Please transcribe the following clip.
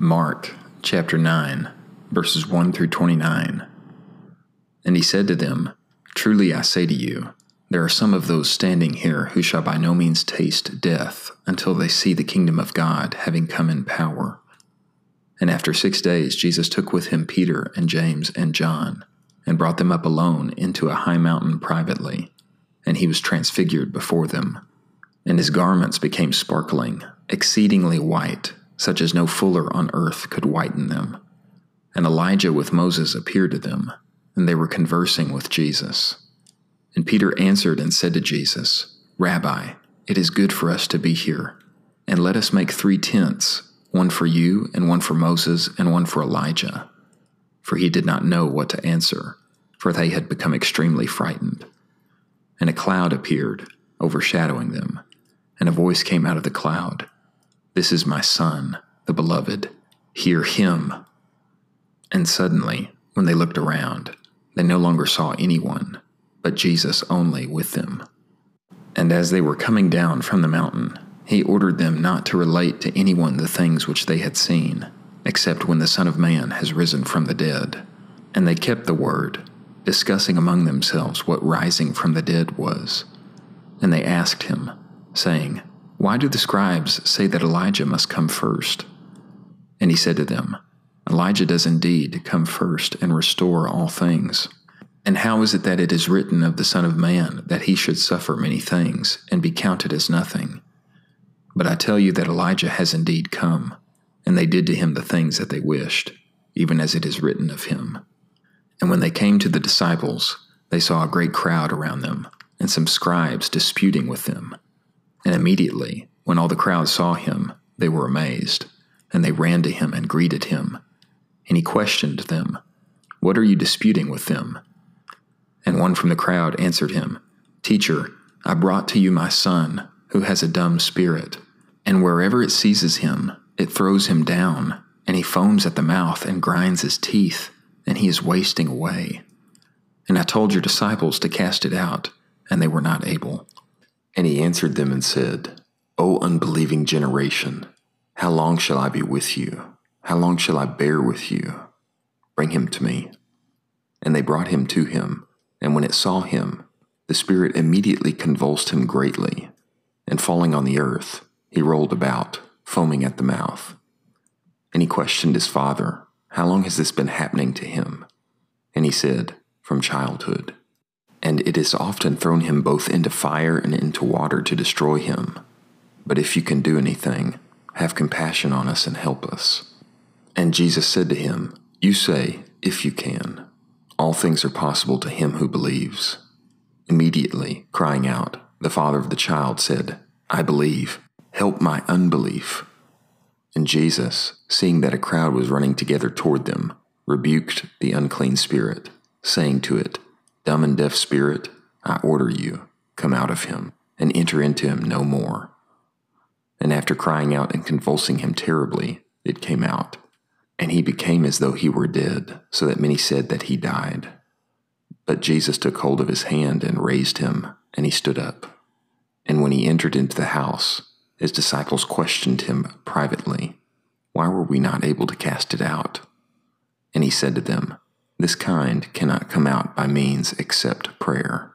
Mark chapter 9, verses 1 through 29. And he said to them, Truly I say to you, there are some of those standing here who shall by no means taste death until they see the kingdom of God having come in power. And after six days, Jesus took with him Peter and James and John, and brought them up alone into a high mountain privately. And he was transfigured before them. And his garments became sparkling, exceedingly white such as no fuller on earth could whiten them. And Elijah with Moses appeared to them, and they were conversing with Jesus. And Peter answered and said to Jesus, Rabbi, it is good for us to be here, and let us make three tents one for you, and one for Moses, and one for Elijah. For he did not know what to answer, for they had become extremely frightened. And a cloud appeared, overshadowing them, and a voice came out of the cloud. This is my Son, the Beloved. Hear him. And suddenly, when they looked around, they no longer saw anyone, but Jesus only with them. And as they were coming down from the mountain, he ordered them not to relate to anyone the things which they had seen, except when the Son of Man has risen from the dead. And they kept the word, discussing among themselves what rising from the dead was. And they asked him, saying, why do the scribes say that Elijah must come first? And he said to them, Elijah does indeed come first and restore all things. And how is it that it is written of the Son of Man that he should suffer many things and be counted as nothing? But I tell you that Elijah has indeed come, and they did to him the things that they wished, even as it is written of him. And when they came to the disciples, they saw a great crowd around them, and some scribes disputing with them. And immediately, when all the crowd saw him, they were amazed, and they ran to him and greeted him. And he questioned them, What are you disputing with them? And one from the crowd answered him, Teacher, I brought to you my son, who has a dumb spirit, and wherever it seizes him, it throws him down, and he foams at the mouth and grinds his teeth, and he is wasting away. And I told your disciples to cast it out, and they were not able. And he answered them and said, O unbelieving generation, how long shall I be with you? How long shall I bear with you? Bring him to me. And they brought him to him, and when it saw him, the Spirit immediately convulsed him greatly, and falling on the earth, he rolled about, foaming at the mouth. And he questioned his father, How long has this been happening to him? And he said, From childhood and it is often thrown him both into fire and into water to destroy him. But if you can do anything, have compassion on us and help us. And Jesus said to him, You say, if you can. All things are possible to him who believes. Immediately, crying out, the father of the child said, I believe, help my unbelief. And Jesus, seeing that a crowd was running together toward them, rebuked the unclean spirit, saying to it, Dumb and deaf spirit, I order you, come out of him, and enter into him no more. And after crying out and convulsing him terribly, it came out. And he became as though he were dead, so that many said that he died. But Jesus took hold of his hand and raised him, and he stood up. And when he entered into the house, his disciples questioned him privately, Why were we not able to cast it out? And he said to them, this kind cannot come out by means except prayer.